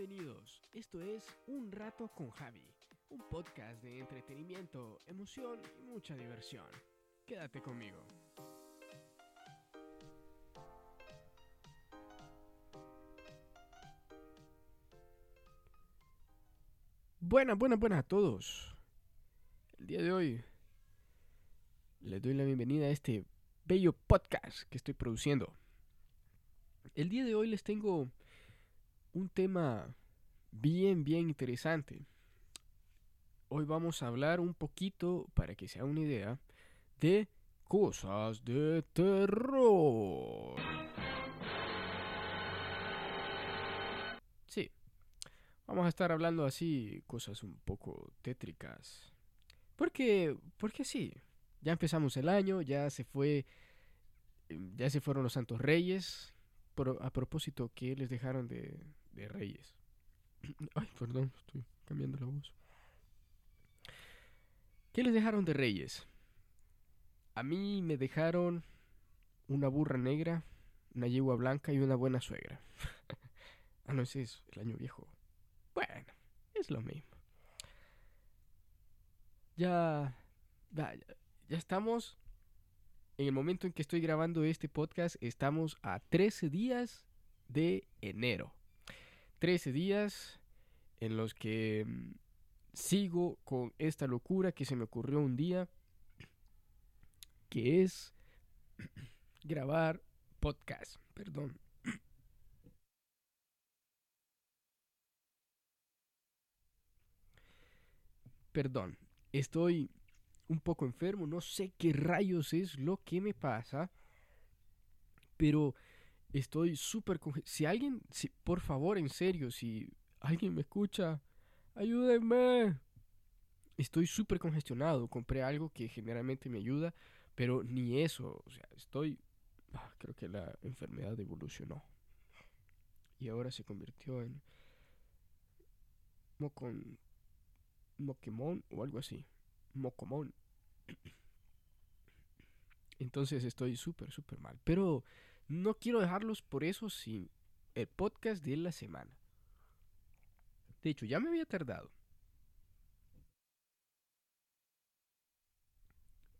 Bienvenidos, esto es Un Rato con Javi, un podcast de entretenimiento, emoción y mucha diversión. Quédate conmigo. Buenas, buenas, buenas a todos. El día de hoy les doy la bienvenida a este bello podcast que estoy produciendo. El día de hoy les tengo un tema bien, bien interesante. Hoy vamos a hablar un poquito, para que sea una idea, de cosas de terror. Sí, vamos a estar hablando así, cosas un poco tétricas. Porque, porque sí, ya empezamos el año, ya se fue, ya se fueron los Santos Reyes. a propósito, ¿qué les dejaron de, de Reyes? Ay, perdón, estoy cambiando la voz. ¿Qué les dejaron de Reyes? A mí me dejaron una burra negra, una yegua blanca y una buena suegra. ah, no es el año viejo. Bueno, es lo mismo. Ya, ya, ya estamos en el momento en que estoy grabando este podcast, estamos a 13 días de enero. 13 días en los que mm, sigo con esta locura que se me ocurrió un día, que es grabar podcast, perdón. Perdón, estoy un poco enfermo, no sé qué rayos es lo que me pasa, pero Estoy súper... Si alguien, si, por favor, en serio, si alguien me escucha, ayúdenme. Estoy súper congestionado. Compré algo que generalmente me ayuda, pero ni eso. O sea, estoy... Ah, creo que la enfermedad evolucionó. Y ahora se convirtió en... Mocon... Mokemon o algo así. Mocomón. Entonces estoy súper, súper mal. Pero no quiero dejarlos por eso sin el podcast de la semana. De hecho, ya me había tardado.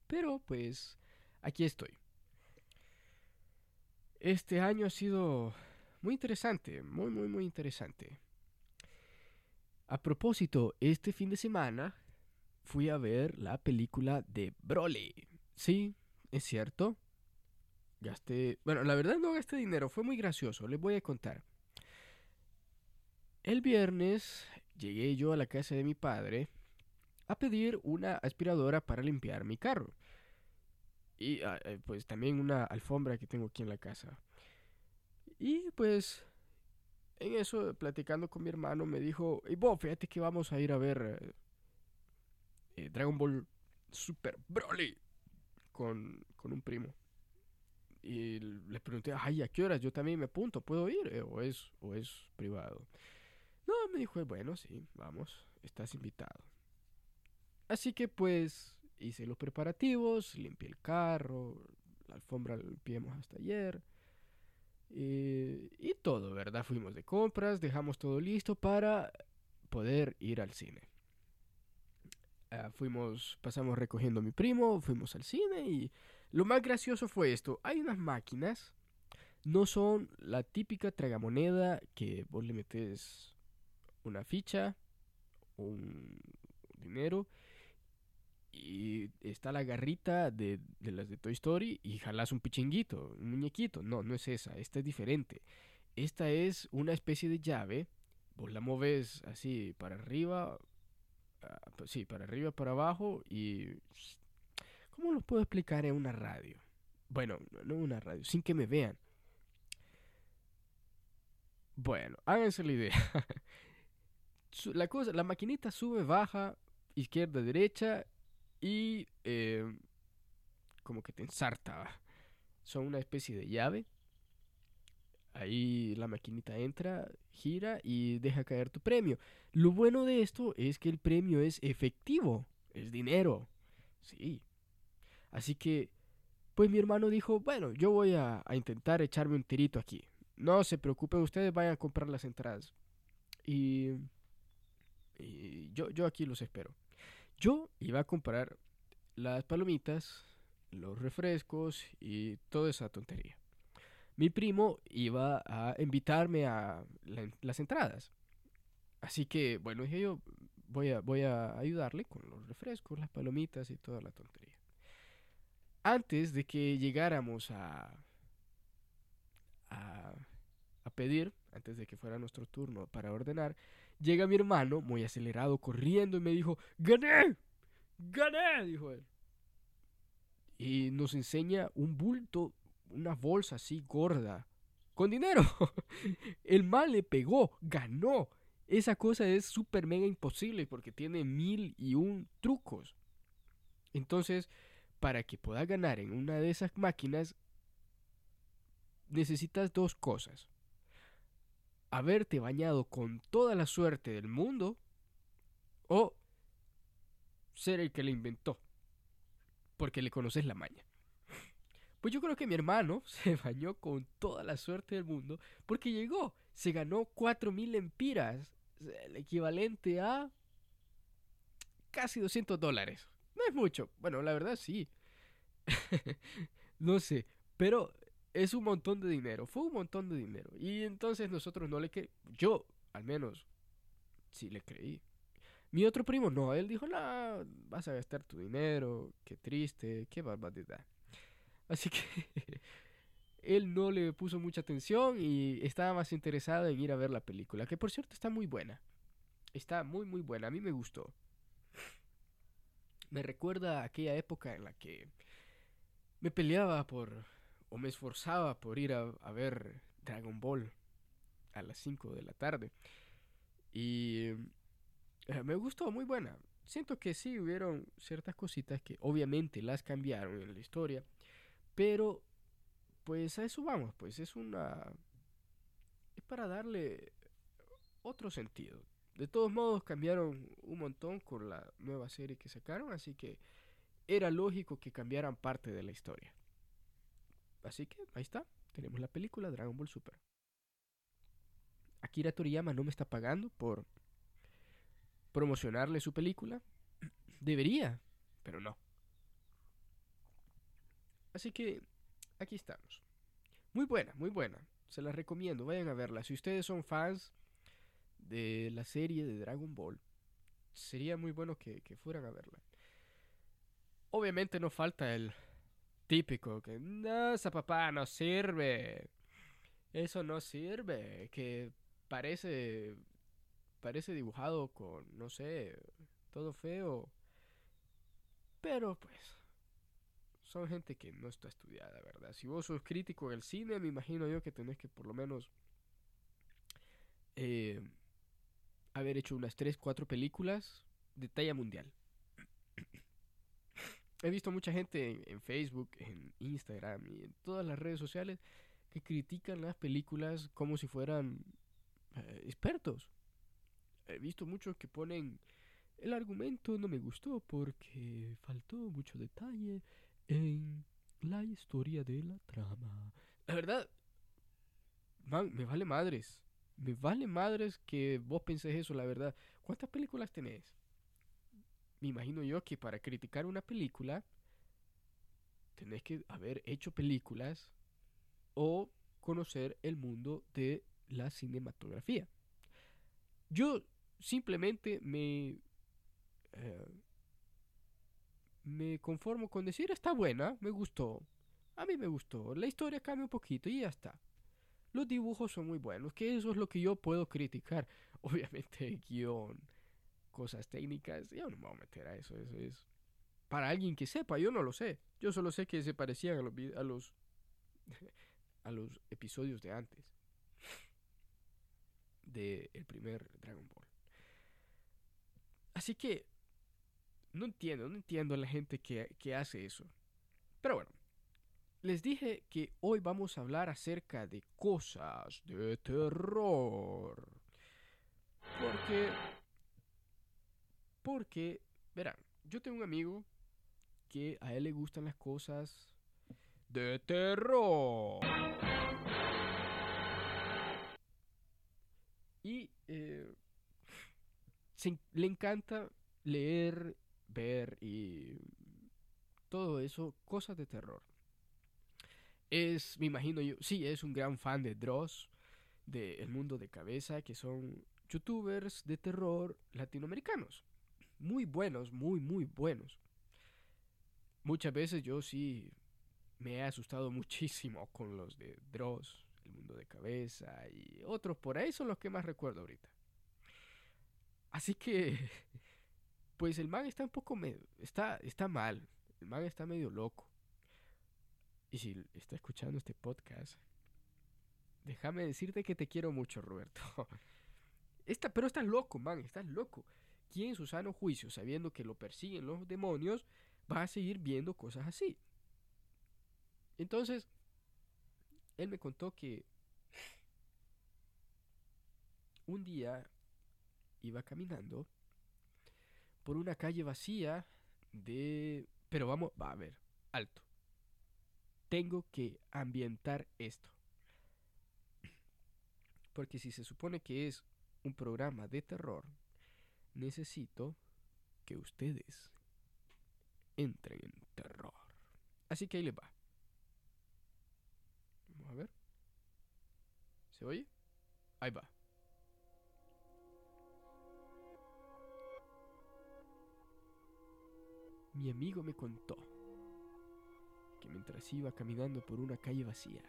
Pero pues aquí estoy. Este año ha sido muy interesante, muy, muy, muy interesante. A propósito, este fin de semana fui a ver la película de Broly. Sí, es cierto, Gasté, bueno, la verdad no gasté dinero, fue muy gracioso, les voy a contar. El viernes llegué yo a la casa de mi padre a pedir una aspiradora para limpiar mi carro. Y ah, eh, pues también una alfombra que tengo aquí en la casa. Y pues en eso, platicando con mi hermano, me dijo, y vos, fíjate que vamos a ir a ver eh, Dragon Ball Super Broly con, con un primo. Y les pregunté, ay, ¿a qué horas? Yo también me apunto, ¿puedo ir? Eh, ¿O es, o es privado? No, me dijo, bueno, sí, vamos, estás invitado. Así que pues hice los preparativos, limpié el carro, la alfombra limpiamos hasta ayer. Y, y todo, ¿verdad? Fuimos de compras, dejamos todo listo para poder ir al cine. Ah, fuimos, pasamos recogiendo a mi primo, fuimos al cine y lo más gracioso fue esto. Hay unas máquinas. No son la típica tragamoneda que vos le metes una ficha, un dinero y está la garrita de, las de Toy Story y jalas un pichinguito, un muñequito. No, no es esa, esta es diferente. Esta es una especie de llave, vos la moves así para arriba, ah, sí, para arriba, para abajo y ¿Cómo lo puedo explicar en una radio? Bueno, no una radio, sin que me vean. Bueno, háganse la idea. la cosa, la maquinita sube, baja, izquierda, derecha y eh, como que te ensarta. Son una especie de llave. Ahí la maquinita entra, gira y deja caer tu premio. Lo bueno de esto es que el premio es efectivo, es dinero. Sí, Así que, pues mi hermano dijo, bueno, yo voy a, intentar echarme un tirito aquí. No se preocupen ustedes, vayan a comprar las entradas. Y, yo, yo aquí los espero. Yo iba a comprar las palomitas, los refrescos y toda esa tontería. Mi primo iba a invitarme a las entradas. Así que, bueno, dije yo, voy a, voy a ayudarle con los refrescos, las palomitas y toda la tontería. Antes de que llegáramos a, a, pedir, antes de que fuera nuestro turno para ordenar, llega mi hermano, muy acelerado, corriendo y me dijo, ¡Gané! ¡Gané! dijo él. Y nos enseña un bulto, una bolsa así gorda, con dinero. El mal le pegó, ganó. Esa cosa es súper mega imposible porque tiene mil y un trucos. Entonces, para que puedas ganar en una de esas máquinas, necesitas dos cosas. Haberte bañado con toda la suerte del mundo o ser el que la inventó, porque le conoces la maña. Pues yo creo que mi hermano se bañó con toda la suerte del mundo porque llegó, se ganó cuatro mil empiras el equivalente a casi 200 dólares. No es mucho. Bueno, la verdad sí. no sé, pero es un montón de dinero. Fue un montón de dinero. Y entonces nosotros no le creí. Yo, al menos, sí le creí. Mi otro primo no. Él dijo, no, vas a gastar tu dinero. Qué triste, qué barbaridad. Así que él no le puso mucha atención y estaba más interesado en ir a ver la película, que por cierto está muy buena. Está muy muy buena, a mí me gustó. Me recuerda a aquella época en la que me peleaba por, o me esforzaba por ir a, ver Dragon Ball a las 5 de la tarde. Y eh, me gustó, muy buena. Siento que sí hubieron ciertas cositas que obviamente las cambiaron en la historia, pero pues a eso vamos, pues es una... es para darle otro sentido. De todos modos cambiaron un montón con la nueva serie que sacaron, así que era lógico que cambiaran parte de la historia. Así que ahí está, tenemos la película Dragon Ball Super. Akira Toriyama no me está pagando por promocionarle su película. Debería, pero no. Así que aquí estamos. Muy buena, muy buena. Se la recomiendo, vayan a verla. Si ustedes son fans de la serie de Dragon Ball, sería muy bueno que, fueran a verla. Obviamente no falta el típico que no, esa papá no sirve. Eso no sirve. Que parece parece dibujado con no sé, todo feo. Pero pues son gente que no está estudiada, ¿verdad? Si vos sos crítico del cine, me imagino yo que tenés que por lo menos eh, haber hecho unas 3, 4 películas de talla mundial. He visto mucha gente en, Facebook, en Instagram y en todas las redes sociales que critican las películas como si fueran eh, expertos. He visto muchos que ponen el argumento no me gustó porque faltó mucho detalle en la historia de la trama. La verdad, man, me vale madres. Me vale madres que vos penséis eso, la verdad. ¿Cuántas películas tenés? Me imagino yo que para criticar una película tenés que haber hecho películas o conocer el mundo de la cinematografía. Yo simplemente me eh, me conformo con decir está buena, me gustó. A mí me gustó. La historia cambia un poquito y ya está. Los dibujos son muy buenos, que eso es lo que yo puedo criticar. Obviamente guion, cosas técnicas, yo no me voy a meter a eso. Eso es para alguien que sepa, yo no lo sé. Yo solo sé que se parecían a los, a los, a los episodios de antes. De el primer Dragon Ball. Así que no entiendo, no entiendo a la gente que, que hace eso. Pero bueno, les dije que hoy vamos a hablar acerca de cosas de terror. Porque... Porque, verán, yo tengo un amigo que a él le gustan las cosas de terror. Y eh, le encanta leer, ver y todo eso, cosas de terror. Es, me imagino yo, sí, es un gran fan de Dross, de El Mundo de Cabeza, que son youtubers de terror latinoamericanos. Muy buenos, muy, muy buenos. Muchas veces yo sí me he asustado muchísimo con los de Dross, El Mundo de Cabeza y otros por ahí son los que más recuerdo ahorita. Así que, pues el man está un poco, me- está, está mal, el man está medio loco. Y si está escuchando este podcast, déjame decirte que te quiero mucho, Roberto. Esta, pero estás loco, man, estás loco. ¿Quién en su sano juicio, sabiendo que lo persiguen los demonios, va a seguir viendo cosas así? Entonces, él me contó que un día iba caminando por una calle vacía de... Pero vamos, va a ver, alto. Tengo que ambientar esto. Porque si se supone que es un programa de terror, necesito que ustedes entren en terror. Así que ahí les va. Vamos a ver. ¿Se oye? Ahí va. Mi amigo me contó que mientras iba caminando por una calle vacía,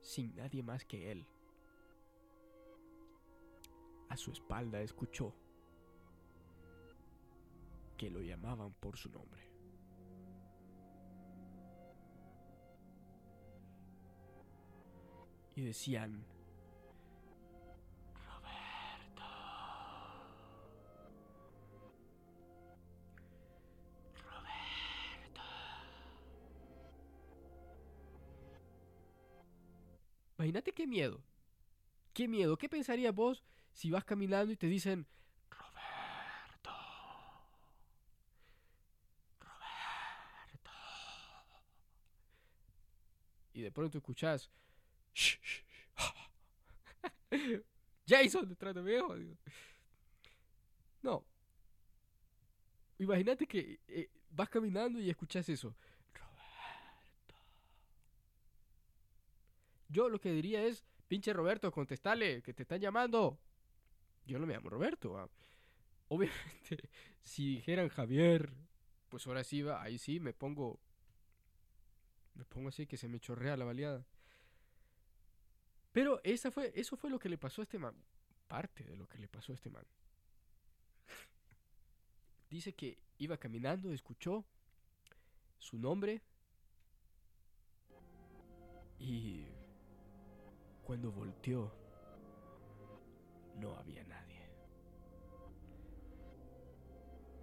sin nadie más que él, a su espalda escuchó que lo llamaban por su nombre. Y decían, Imagínate qué miedo. Qué miedo. ¿Qué pensarías vos si vas caminando y te dicen, Roberto. Roberto. Y de pronto escuchás, "Shh, shh, shh". Jason detrás de mí. No. Imagínate que eh, vas caminando y escuchas eso. Yo lo que diría es, pinche Roberto, contestale, que te están llamando. Yo no me llamo Roberto. ¿va? Obviamente, si dijeran Javier, pues ahora sí va, ahí sí me pongo. Me pongo así que se me chorrea la baleada. Pero esa fue, eso fue lo que le pasó a este man. Parte de lo que le pasó a este man. Dice que iba caminando, escuchó su nombre y cuando volteó no había nadie.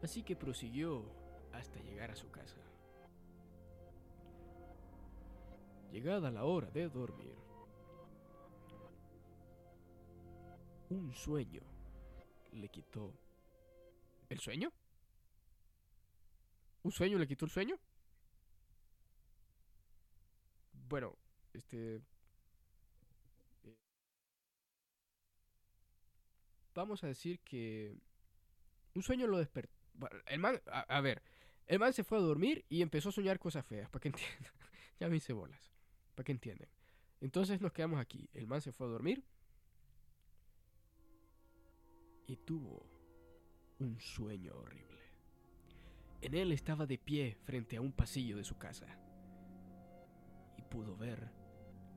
Así que prosiguió hasta llegar a su casa. Llegada la hora de dormir, un sueño le quitó el sueño. ¿Un sueño le quitó el sueño? Bueno, este... Vamos a decir que... Un sueño lo despertó. El man, a, a ver, el man se fue a dormir y empezó a soñar cosas feas, para que entiendan. ya me hice bolas, para que entiendan. Entonces nos quedamos aquí. El man se fue a dormir y tuvo un sueño horrible. En él estaba de pie frente a un pasillo de su casa y pudo ver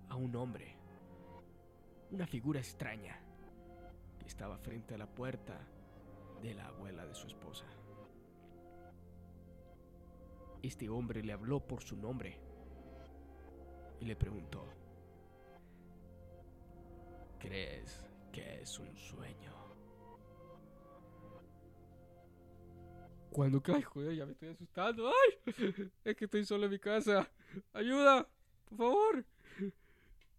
a un hombre, una figura extraña, estaba frente a la puerta de la abuela de su esposa. Este hombre le habló por su nombre y le preguntó, ¿crees que es un sueño? Cuando cae, joder, ya me estoy asustando. ¡Ay! Es que estoy solo en mi casa. ¡Ayuda! ¡Por favor!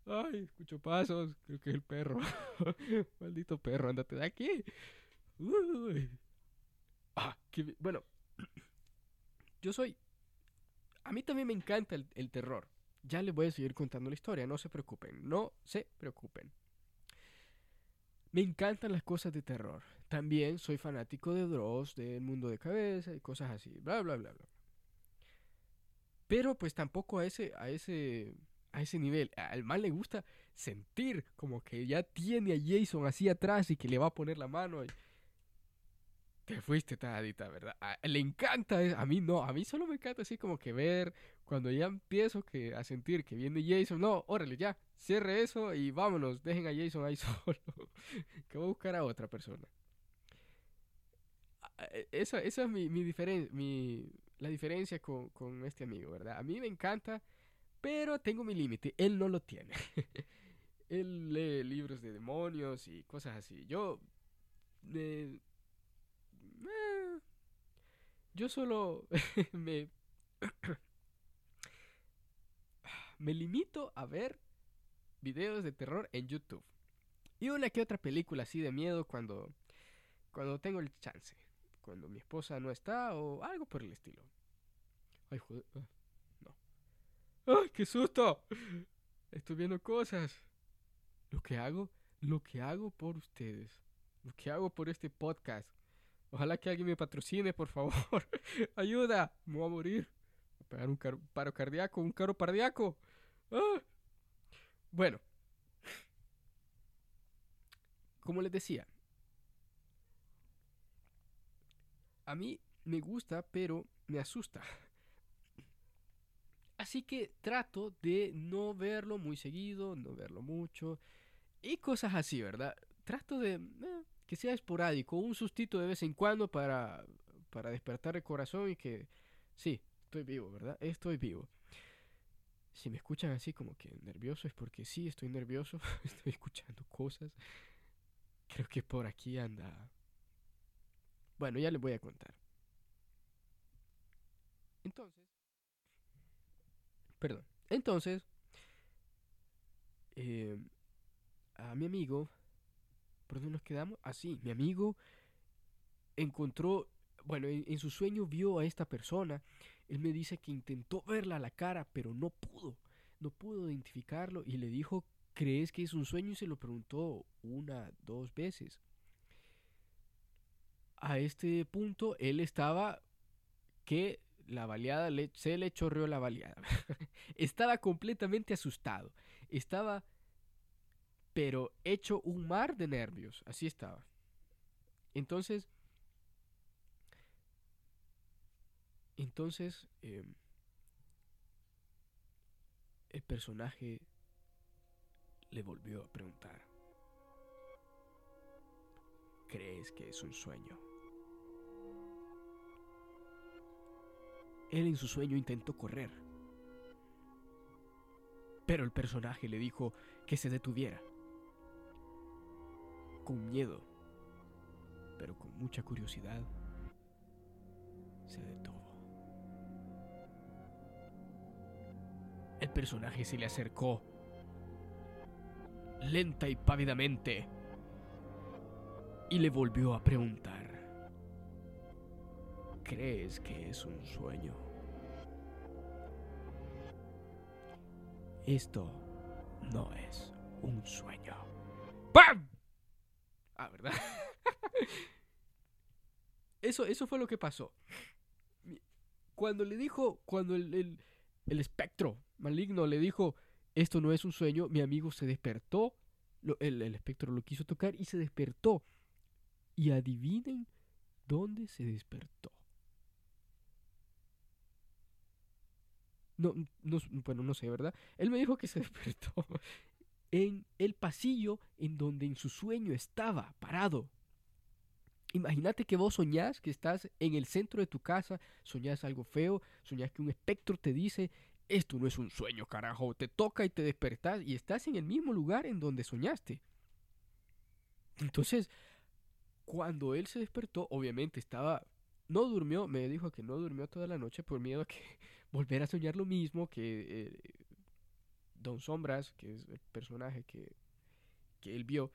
¡Ay! Escucho pasos. Creo que es el perro. Maldito perro, ándate de aquí. Uy. Ah, bueno. Yo soy. A mí también me encanta el, el terror. Ya les voy a seguir contando la historia, no se preocupen, no se preocupen. Me encantan las cosas de terror. También soy fanático de Dross, del mundo de cabeza y cosas así, bla bla bla bla. Pero pues tampoco a ese a ese a ese nivel. Al mal le gusta sentir como que ya tiene a Jason así atrás y que le va a poner la mano. Te fuiste tadita, ¿verdad? le encanta, a mí no, a mí solo me encanta así como que ver cuando ya empiezo a sentir que viene Jason. No, órale, ya, cierre eso y vámonos, dejen a Jason ahí solo. que voy a buscar a otra persona. E, esa, esa es mi, mi diferencia, mi, la diferencia con, con este amigo, ¿verdad? A mí me encanta pero tengo mi límite, él no lo tiene. él lee libros de demonios y cosas así. Yo... Eh, yo solo me... me limito a ver videos de terror en YouTube. Y una que otra película así de miedo cuando, cuando tengo el chance. Cuando mi esposa no está o algo por el estilo. Ay, joder. ¡Ay, qué susto! Estoy viendo cosas. Lo que hago, lo que hago por ustedes. Lo que hago por este podcast. Ojalá que alguien me patrocine, por favor. Ayuda, me voy a morir. Voy a pegar un paro cardíaco, un caro cardíaco. ¡Ah! Bueno. Como les decía. A mí me gusta, pero me asusta. Así que trato de no verlo muy seguido, no verlo mucho y cosas así, ¿verdad? Trato de eh, que sea esporádico, un sustito de vez en cuando para, para despertar el corazón y que sí, estoy vivo, ¿verdad? Estoy vivo. Si me escuchan así como que nervioso es porque sí, estoy nervioso, estoy escuchando cosas. Creo que por aquí anda. Bueno, ya les voy a contar. Entonces, Perdón. Entonces, eh, a mi amigo, ¿por dónde nos quedamos? Así, ah, mi amigo encontró, bueno, en, su sueño vio a esta persona. Él me dice que intentó verla a la cara, pero no pudo. No pudo identificarlo y le dijo, ¿crees que es un sueño? Y se lo preguntó una, dos veces. A este punto, él estaba que la baleada, se le chorreó la baleada. estaba completamente asustado. Estaba, pero hecho un mar de nervios. Así estaba. Entonces, entonces, em, el personaje le volvió a preguntar, ¿crees que es un sueño? Él en su sueño intentó correr. Pero el personaje le dijo que se detuviera. Con miedo, pero con mucha curiosidad, se detuvo. El personaje se le acercó, lenta y pávidamente, y le volvió a preguntar, ¿crees que es un sueño? Esto no es un sueño. ¡Pam! Ah, ¿verdad? eso, eso fue lo que pasó. Cuando le dijo, cuando el, espectro maligno le dijo, esto no es un sueño, mi amigo se despertó, el, el espectro lo quiso tocar y se despertó. Y adivinen dónde se despertó. No, no, bueno, no sé, ¿verdad? Él me dijo que se despertó en el pasillo en donde en su sueño estaba parado. Imagínate que vos soñás que estás en el centro de tu casa, soñás algo feo, soñás que un espectro te dice, esto no es un sueño, carajo, te toca y te despertás y estás en el mismo lugar en donde soñaste. Entonces, cuando él se despertó, obviamente estaba, no durmió, me dijo que no durmió toda la noche por miedo a que volver a soñar lo mismo que eh, Don Sombras, que es el personaje que, que él vio.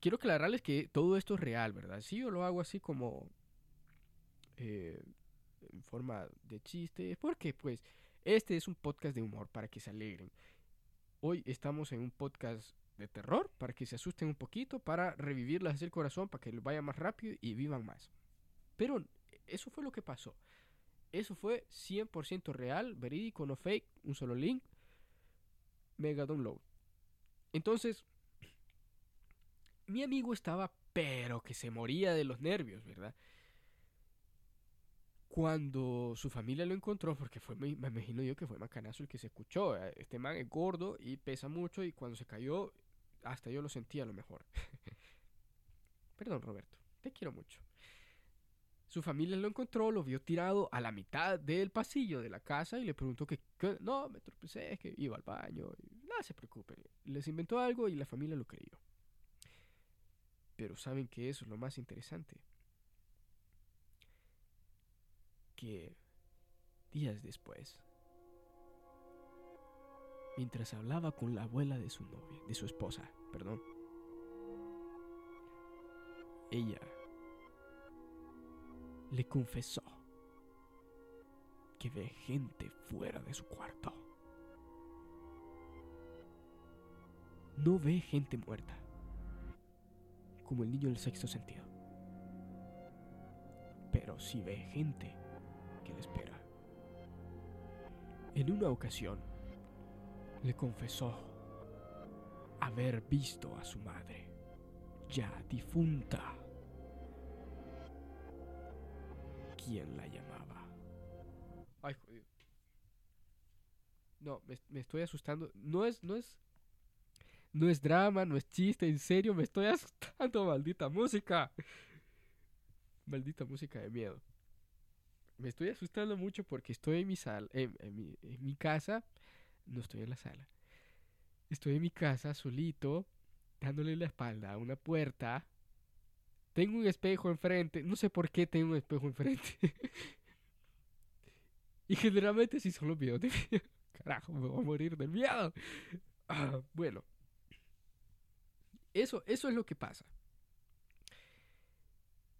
quiero aclararles que todo esto es real, ¿verdad? Sí, yo lo hago así como eh, en forma de chiste, porque pues Este es un podcast de humor para que se alegren. Hoy estamos en un podcast de terror para que se asusten un poquito, para revivirles el corazón, para que les vaya más rápido y vivan más. Pero eso fue lo que pasó. Eso fue 100% real, verídico, no fake, un solo link, mega download. Entonces, mi amigo estaba, pero que se moría de los nervios, ¿verdad? Cuando su familia lo encontró, porque fue, me, imagino yo que fue Macanazo el que se escuchó. Eh, este man es gordo y pesa mucho y cuando se cayó, hasta yo lo sentía a lo mejor. Perdón, Roberto, te quiero mucho. Su familia lo encontró, lo vio tirado a la mitad del pasillo de la casa y le preguntó que, no, me tropecé, que iba al baño. no se preocupen. Les inventó algo y la familia lo creyó. Pero saben que eso es lo más interesante. Que días después, mientras hablaba con la abuela de su novia, de su esposa, perdón, ella le confesó que ve gente fuera de su cuarto. No ve gente muerta, como el niño del sexto sentido, pero sí ve gente que le espera. En una ocasión, le confesó haber visto a su madre, ya difunta quién la llamaba. Ay, jodido. No, me, estoy asustando. No es, no es. No es drama, no es chiste, en serio, me estoy asustando, maldita música. Maldita música de miedo. Me estoy asustando mucho porque estoy en mi sala, en, mi, en mi casa, no estoy en la sala. Estoy en mi casa solito, dándole la espalda a una puerta tengo un espejo enfrente. No sé por qué tengo un espejo enfrente. y generalmente si de miedo. Carajo, me voy a morir del miedo. Ah, bueno. Eso, eso es lo que pasa.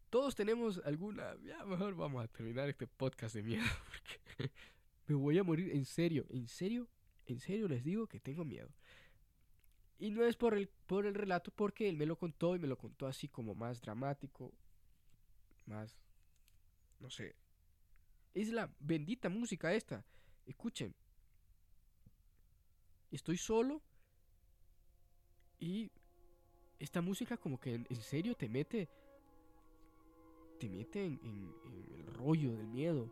Todos tenemos alguna... Ya mejor vamos a terminar este podcast de miedo. Me voy a morir en serio. En serio. En serio les digo que tengo miedo. Y no es por el, por el relato, porque él me lo contó y me lo contó así como más dramático, más, no sé. Es la bendita música esta. Escuchen. Estoy solo y esta música como que en, serio te mete, te mete en, el rollo del miedo.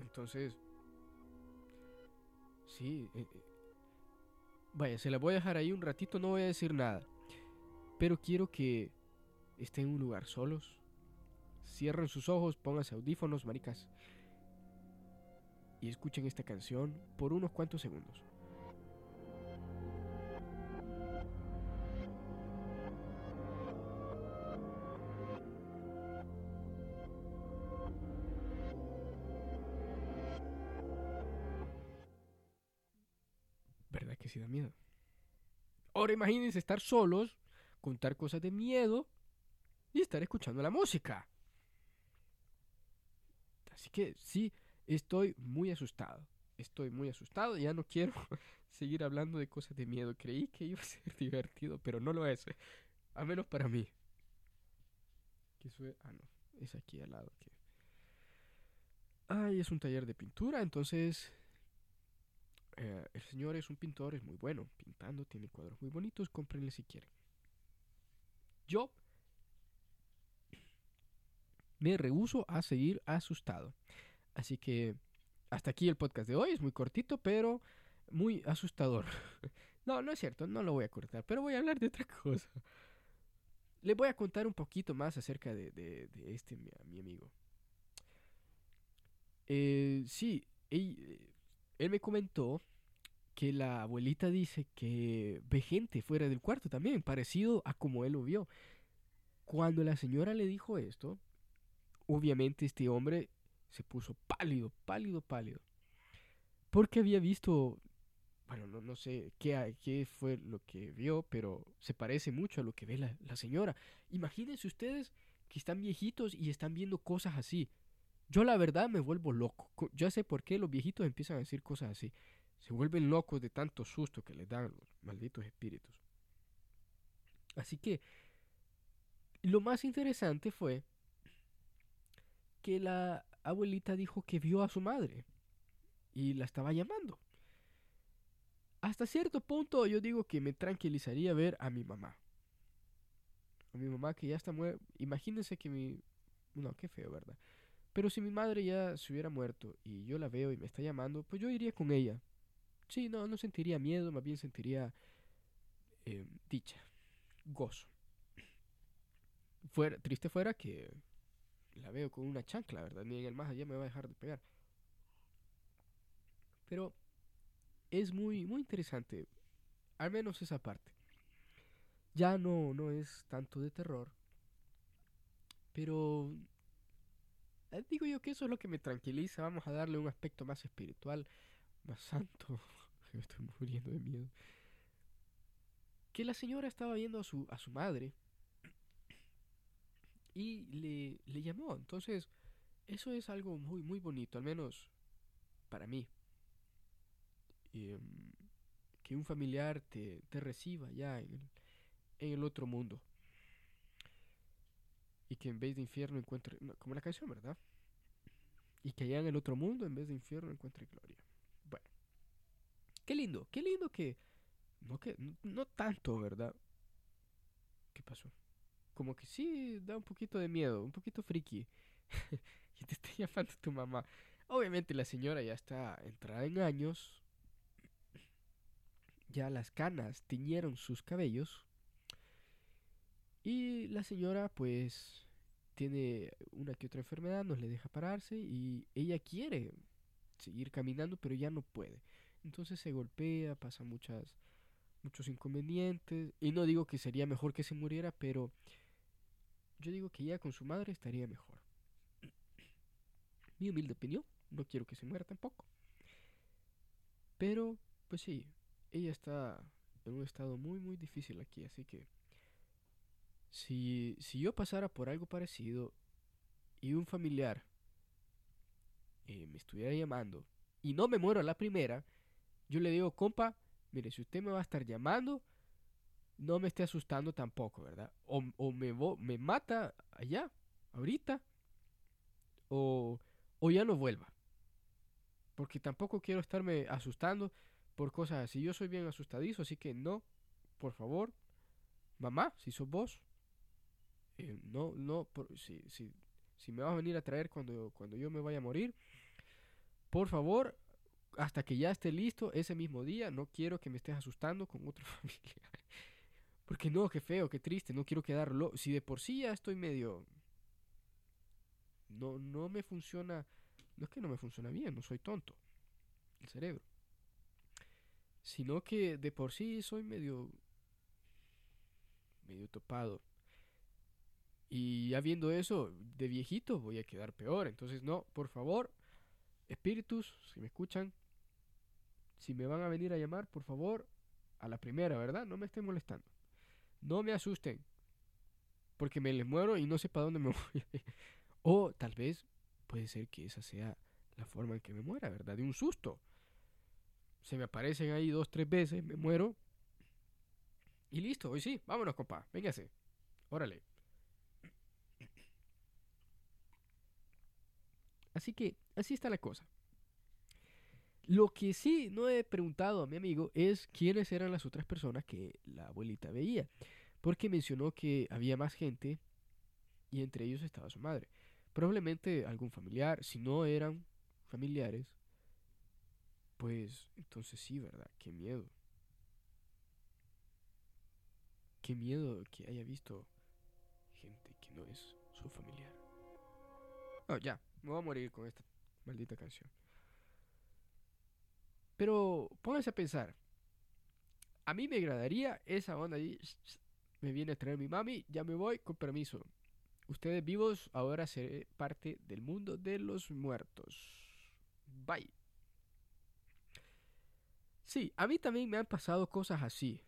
Entonces, sí, eh, eh, Vaya, se la voy a dejar ahí un ratito, no voy a decir nada. Pero quiero que estén en un lugar solos. Cierren sus ojos, pónganse audífonos, maricas. Y escuchen esta canción por unos cuantos segundos. Miedo. Ahora imagínense estar solos, contar cosas de miedo y estar escuchando la música. Así que sí, estoy muy asustado. Estoy muy asustado, ya no quiero seguir hablando de cosas de miedo. Creí que iba a ser divertido, pero no lo es. A menos para mí. Que ah, no, es aquí al lado. Que... Ay, es un taller de pintura, entonces eh, el señor es un pintor, es muy bueno pintando, tiene cuadros muy bonitos, cómprenle si quieren. Yo me rehuso a seguir asustado. Así que hasta aquí el podcast de hoy, es muy cortito, pero muy asustador. no, no es cierto, no lo voy a cortar, pero voy a hablar de otra cosa. Le voy a contar un poquito más acerca de, este, mi, amigo. Eh, sí, él, él me comentó que la abuelita dice que ve gente fuera del cuarto también, parecido a como él lo vio. Cuando la señora le dijo esto, obviamente este hombre se puso pálido, pálido, pálido. Porque había visto, bueno, no, no sé qué, fue lo que vio, pero se parece mucho a lo que ve la, la señora. Imagínense ustedes que están viejitos y están viendo cosas así. Yo la verdad me vuelvo loco. Ya sé por qué los viejitos empiezan a decir cosas así. Se vuelven locos de tanto susto que les dan los malditos espíritus. Así que lo más interesante fue que la abuelita dijo que vio a su madre y la estaba llamando. Hasta cierto punto yo digo que me tranquilizaría ver a mi mamá. A mi mamá que ya está muerta. Imagínense que mi... No, qué feo, ¿verdad? Pero si mi madre ya se hubiera muerto y yo la veo y me está llamando, pues yo iría con ella. Sí, no, no sentiría miedo, más bien sentiría eh, dicha, gozo. Fuera, triste fuera que la veo con una chancla, ¿verdad? Ni en el más allá me va a dejar de pegar. Pero es muy, muy interesante, al menos esa parte. Ya no, no es tanto de terror, pero digo yo que eso es lo que me tranquiliza. Vamos a darle un aspecto más espiritual, más santo. estoy muriendo de miedo. Que la señora estaba viendo a su, a su madre y le, le llamó. Entonces, eso es algo muy, muy bonito, al menos para mí. Em, que un familiar te, te reciba ya en el, otro mundo. Y que en vez de infierno encuentre, como la canción, ¿verdad? Y que allá en el otro mundo, en vez de infierno, encuentre gloria. Bueno, qué lindo, qué lindo que, no que, no, tanto, ¿verdad? ¿Qué pasó? Como que sí da un poquito de miedo, un poquito friki. y te está llamando tu mamá. Obviamente la señora ya está entrada en años, ya las canas tiñeron sus cabellos. Y la señora pues tiene una que otra enfermedad, no le deja pararse y ella quiere seguir caminando pero ya no puede. Entonces se golpea, pasa muchas muchos inconvenientes y no digo que sería mejor que se muriera, pero yo digo que ya con su madre estaría mejor. Mi humilde opinión, no quiero que se muera tampoco. Pero pues sí, ella está en un estado muy, muy difícil aquí, así que si, si yo pasara por algo parecido y un familiar eh, me estuviera llamando y no me muero a la primera, yo le digo, compa, mire, si usted me va a estar llamando, no me esté asustando tampoco, ¿verdad? O, o me, me mata allá, ahorita, o, o ya no vuelva. Porque tampoco quiero estarme asustando por cosas así. Yo soy bien asustadizo, así que no, por favor, mamá, si sos vos, eh, no, no, si, si, si me vas a venir a traer cuando, cuando yo me vaya a morir, por favor, hasta que ya esté listo ese mismo día, no quiero que me estés asustando con otro familiar. Porque no, qué feo, qué triste, no quiero quedarlo. Si de por sí ya estoy medio... No, no me funciona... No es que no me funciona bien, no soy tonto. El cerebro sino que de por sí soy medio medio topado. Y ya viendo eso, de viejito voy a quedar peor. Entonces, no, por favor, espíritus, si me escuchan, si me van a venir a llamar, por favor, a la primera, ¿verdad? No me estén molestando. No me asusten. Porque me les muero y no sé para dónde me voy. o tal vez puede ser que esa sea la forma en que me muera, ¿verdad? De un susto se me aparecen ahí dos, tres veces, me muero. Y listo, hoy sí, vámonos, compa, véngase. Órale. Así que, así está la cosa. Lo que sí no he preguntado a mi amigo es quiénes eran las otras personas que la abuelita veía. Porque mencionó que había más gente y entre ellos estaba su madre. Probablemente algún familiar, si no eran familiares, pues entonces sí, ¿verdad? Qué miedo. Qué miedo que haya visto gente que no es su familiar. Oh, ya, me voy a morir con esta maldita canción. Pero pónganse a pensar. A mí me agradaría esa onda ahí. Me viene a traer mi mami, ya me voy, con permiso. Ustedes vivos, ahora seré parte del mundo de los muertos. Bye. Sí, a mí también me han pasado cosas así.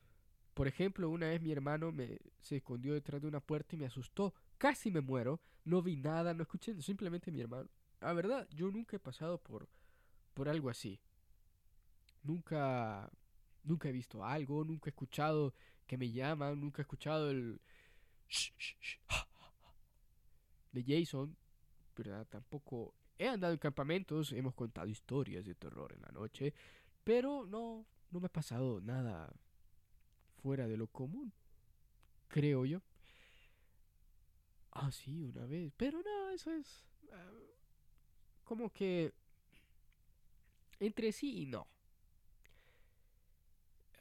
Por ejemplo, una vez mi hermano me se escondió detrás de una puerta y me asustó. Casi me muero. No vi nada, no escuché, simplemente mi hermano La verdad, yo nunca he pasado por, por algo así. Nunca, nunca he visto algo, nunca he escuchado que me llaman, nunca he escuchado el de Jason, ¿verdad? Tampoco he andado en campamentos, hemos contado historias de terror en la noche, pero no, no me ha pasado nada fuera de lo común, creo yo. Ah, sí, una vez, pero no, eso es ah, como que entre sí y no.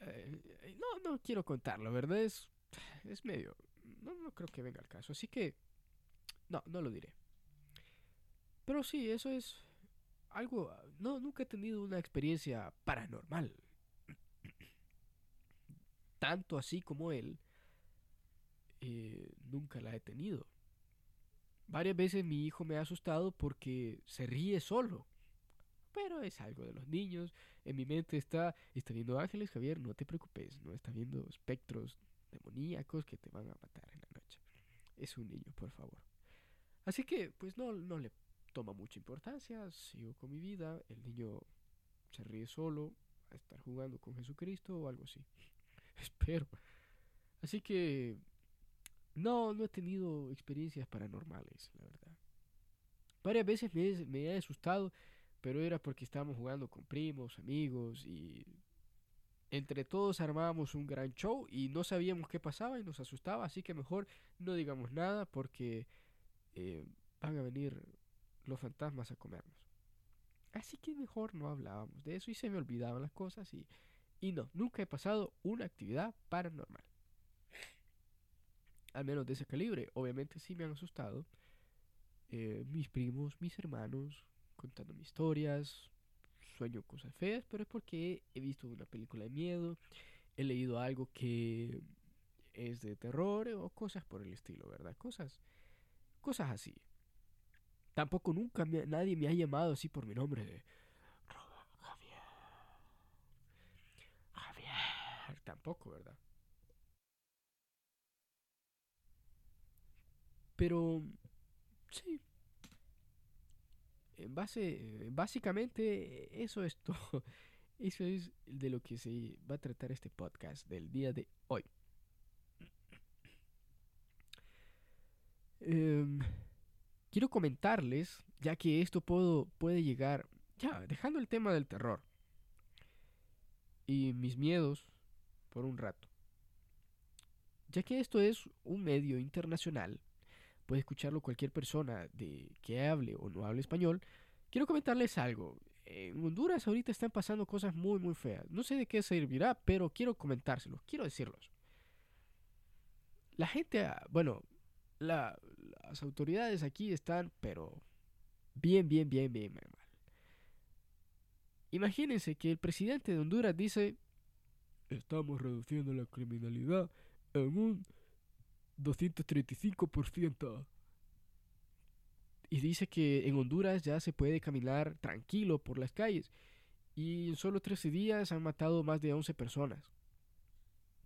Eh, no, no quiero contarlo, ¿verdad? Es, es medio... No, no creo que venga al caso, así que... No, no lo diré. Pero sí, eso es algo... No, nunca he tenido una experiencia paranormal. Tanto así como él, eh, nunca la he tenido. Varias veces mi hijo me ha asustado porque se ríe solo. Pero es algo de los niños. En mi mente está, está viendo ángeles, Javier, no te preocupes. No está viendo espectros demoníacos que te van a matar en la noche. Es un niño, por favor. Así que, pues no, no le toma mucha importancia. Sigo con mi vida. El niño se ríe solo a estar jugando con Jesucristo o algo así. Espero. Así que no, no he tenido experiencias paranormales, la verdad. Varias veces me, me he asustado pero era porque estábamos jugando con primos, amigos y entre todos armábamos un gran show y no sabíamos qué pasaba y nos asustaba, así que mejor no digamos nada porque eh, van a venir los fantasmas a comernos. Así que mejor no hablábamos de eso y se me olvidaban las cosas y, y no, nunca he pasado una actividad paranormal. Al menos de ese calibre, obviamente sí me han asustado. Eh, mis primos, mis hermanos, contándome historias, sueño cosas feas, pero es porque he visto una película de miedo, he leído algo que es de terror o cosas por el estilo, ¿verdad? Cosas, cosas así. Tampoco nunca nadie me ha llamado así por mi nombre de Javier. Javier. Tampoco, ¿verdad? Pero sí, en base, básicamente eso es todo. Eso es de lo que se va a tratar este podcast del día de hoy. Em, quiero comentarles, ya que esto puedo, puede llegar, ya, dejando el tema del terror y mis miedos por un rato. Ya que esto es un medio internacional, puede escucharlo cualquier persona de que hable o no hable español, quiero comentarles algo. En Honduras ahorita están pasando cosas muy muy feas. No sé de qué servirá, pero quiero comentárselos, quiero decirlos. La gente, ah, bueno, las autoridades aquí están, pero bien, bien, bien, bien mal. Imagínense que el presidente de Honduras dice, estamos reduciendo la criminalidad en un 235%. Y dice que en Honduras ya se puede caminar tranquilo por las calles. Y en solo 13 días han matado más de 11 personas.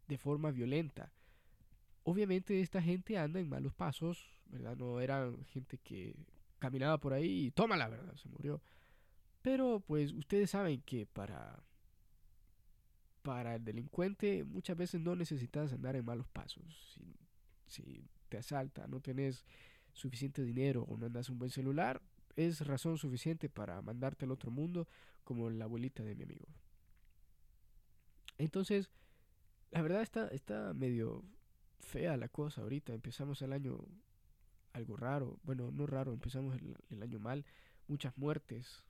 De forma violenta. Obviamente esta gente anda en malos pasos, ¿verdad? No eran gente que caminaba por ahí y toma la verdad, se murió. Pero pues ustedes saben que para para el delincuente muchas veces no necesitas andar en malos pasos te asalta, no tenés suficiente dinero o no andas un buen celular, es razón suficiente para mandarte al otro mundo como la abuelita de mi amigo. Entonces, la verdad está, está medio fea la cosa ahorita. Empezamos el año algo raro. Bueno, no raro, empezamos el, año mal. Muchas muertes.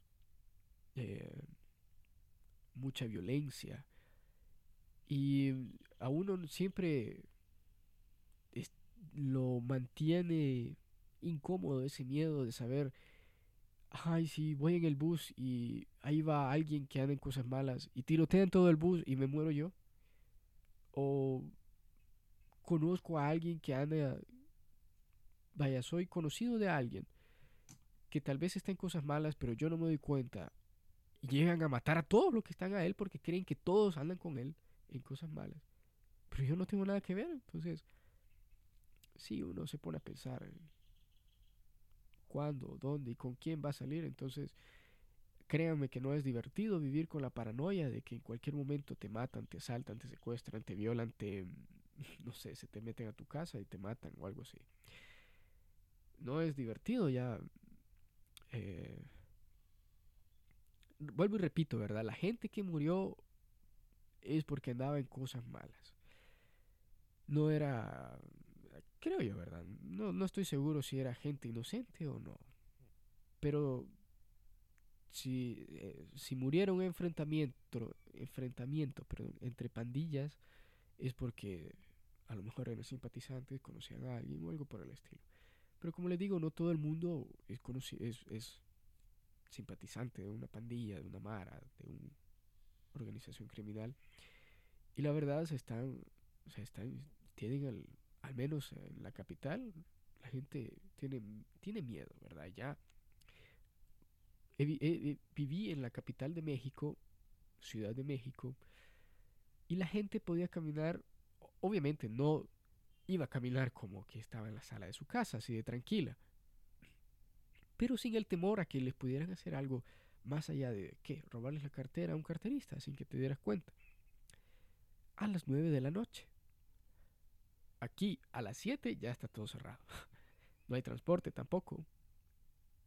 Eh, mucha violencia. Y a uno siempre lo mantiene incómodo ese miedo de saber, ay, si voy en el bus y ahí va alguien que anda en cosas malas y tirotean todo el bus y me muero yo. O conozco a alguien que anda, vaya, soy conocido de alguien que tal vez está en cosas malas, pero yo no me doy cuenta. Y llegan a matar a todos los que están a él porque creen que todos andan con él en cosas malas. Pero yo no tengo nada que ver, entonces sí uno se pone a pensar cuándo, dónde y con quién va a salir. Entonces, créanme que no es divertido vivir con la paranoia de que en cualquier momento te matan, te asaltan, te secuestran, te violan, te, no sé, se te meten a tu casa y te matan o algo así. No es divertido ya. Eh, vuelvo y repito, ¿verdad? La gente que murió es porque andaba en cosas malas. No era, creo yo, ¿verdad? No, no estoy seguro si era gente inocente o no. Pero si, eh, si murieron en enfrentamiento, enfrentamiento entre pandillas, es porque a lo mejor eran simpatizantes, conocían a alguien o algo por el estilo. Pero como les digo, no todo el mundo es, simpatizante de una pandilla, de una mara, de una organización criminal. Y la verdad, se están, o sea, están, tienen al menos en la capital, la gente tiene, tiene miedo, ¿verdad? Ya viví en la capital de México, Ciudad de México, y la gente podía caminar, obviamente no iba a caminar como que estaba en la sala de su casa, así de tranquila, pero sin el temor a que les pudieran hacer algo más allá de, ¿qué? Robarles la cartera a un carterista sin que te dieras cuenta. A las 9 de la noche. Aquí a las 7 ya está todo cerrado. no hay transporte tampoco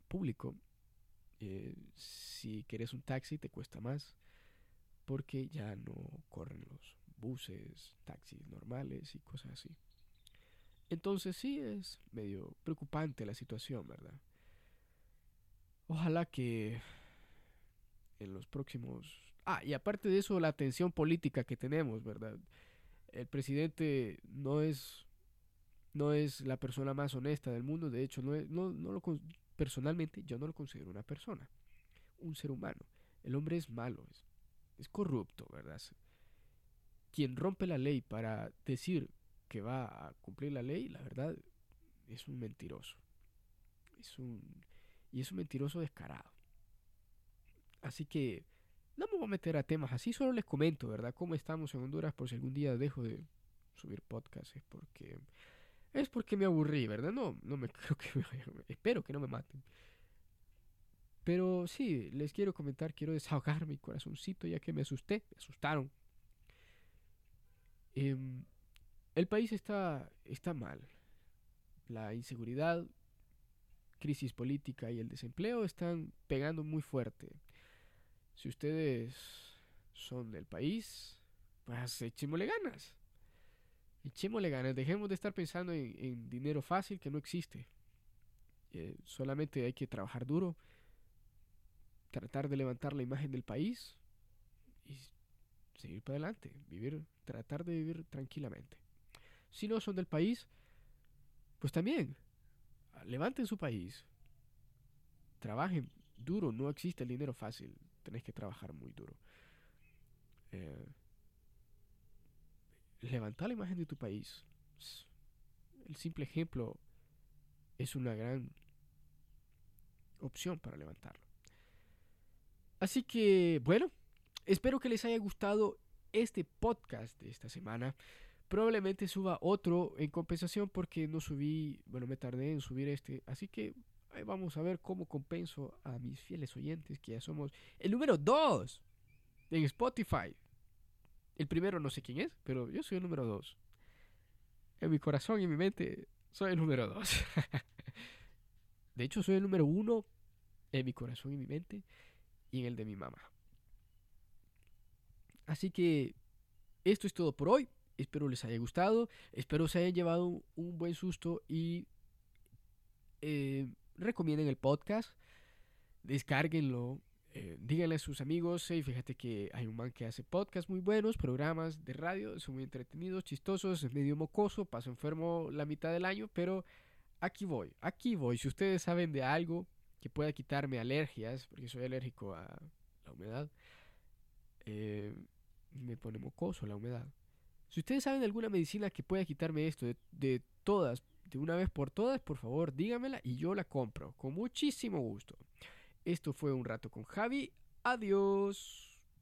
público. Eh, si quieres un taxi te cuesta más porque ya no corren los buses, taxis normales y cosas así. Entonces sí es medio preocupante la situación, ¿verdad? Ojalá que en los próximos... Ah, y aparte de eso, la tensión política que tenemos, ¿verdad? El presidente no es no es la persona más honesta del mundo, de hecho, no, no, no lo, personalmente yo no lo considero una persona, un ser humano. El hombre es malo, es, es corrupto, ¿verdad? Quien rompe la ley para decir que va a cumplir la ley, la verdad, es un mentiroso. Es un, y es un mentiroso descarado. Así que no me voy a meter a temas así, solo les comento, ¿verdad? Cómo estamos en Honduras por si algún día dejo de subir podcast, es porque es porque me aburrí, ¿verdad? No, no me creo que me espero que no me maten. Pero sí, les quiero comentar, quiero desahogar mi corazoncito ya que me asusté, me asustaron. Em, el país está, está mal. La inseguridad, crisis política y el desempleo están pegando muy fuerte. Si ustedes son del país, pues echémosle ganas. Echémosle ganas, dejemos de estar pensando en, dinero fácil que no existe. Eh, solamente hay que trabajar duro, tratar de levantar la imagen del país y seguir para adelante, vivir, tratar de vivir tranquilamente. Si no son del país, pues también levanten su país, trabajen duro, no existe el dinero fácil, tenés que trabajar muy duro. Eh, levantar la imagen de tu país. El simple ejemplo es una gran opción para levantarlo. Así que, bueno, espero que les haya gustado este podcast de esta semana. Probablemente suba otro en compensación porque no subí, bueno, me tardé en subir este. Así que vamos a ver cómo compenso a mis fieles oyentes, que ya somos el número 2 en Spotify. El primero no sé quién es, pero yo soy el número 2. En mi corazón y en mi mente soy el número 2. de hecho, soy el número 1 en mi corazón y mi mente y en el de mi mamá. Así que esto es todo por hoy. Espero les haya gustado. Espero se hayan llevado un buen susto y eh, recomienden el podcast. Descárguenlo eh, díganle a sus amigos, hey, fíjate que hay un man que hace podcasts muy buenos, programas de radio, son muy entretenidos, chistosos, es medio mocoso, paso enfermo la mitad del año, pero aquí voy, aquí voy. Si ustedes saben de algo que pueda quitarme alergias, porque soy alérgico a la humedad, eh, me pone mocoso la humedad. Si ustedes saben de alguna medicina que pueda quitarme esto de, de todas, de una vez por todas, por favor dígamela y yo la compro, con muchísimo gusto. Esto fue un rato con Javi. Adiós.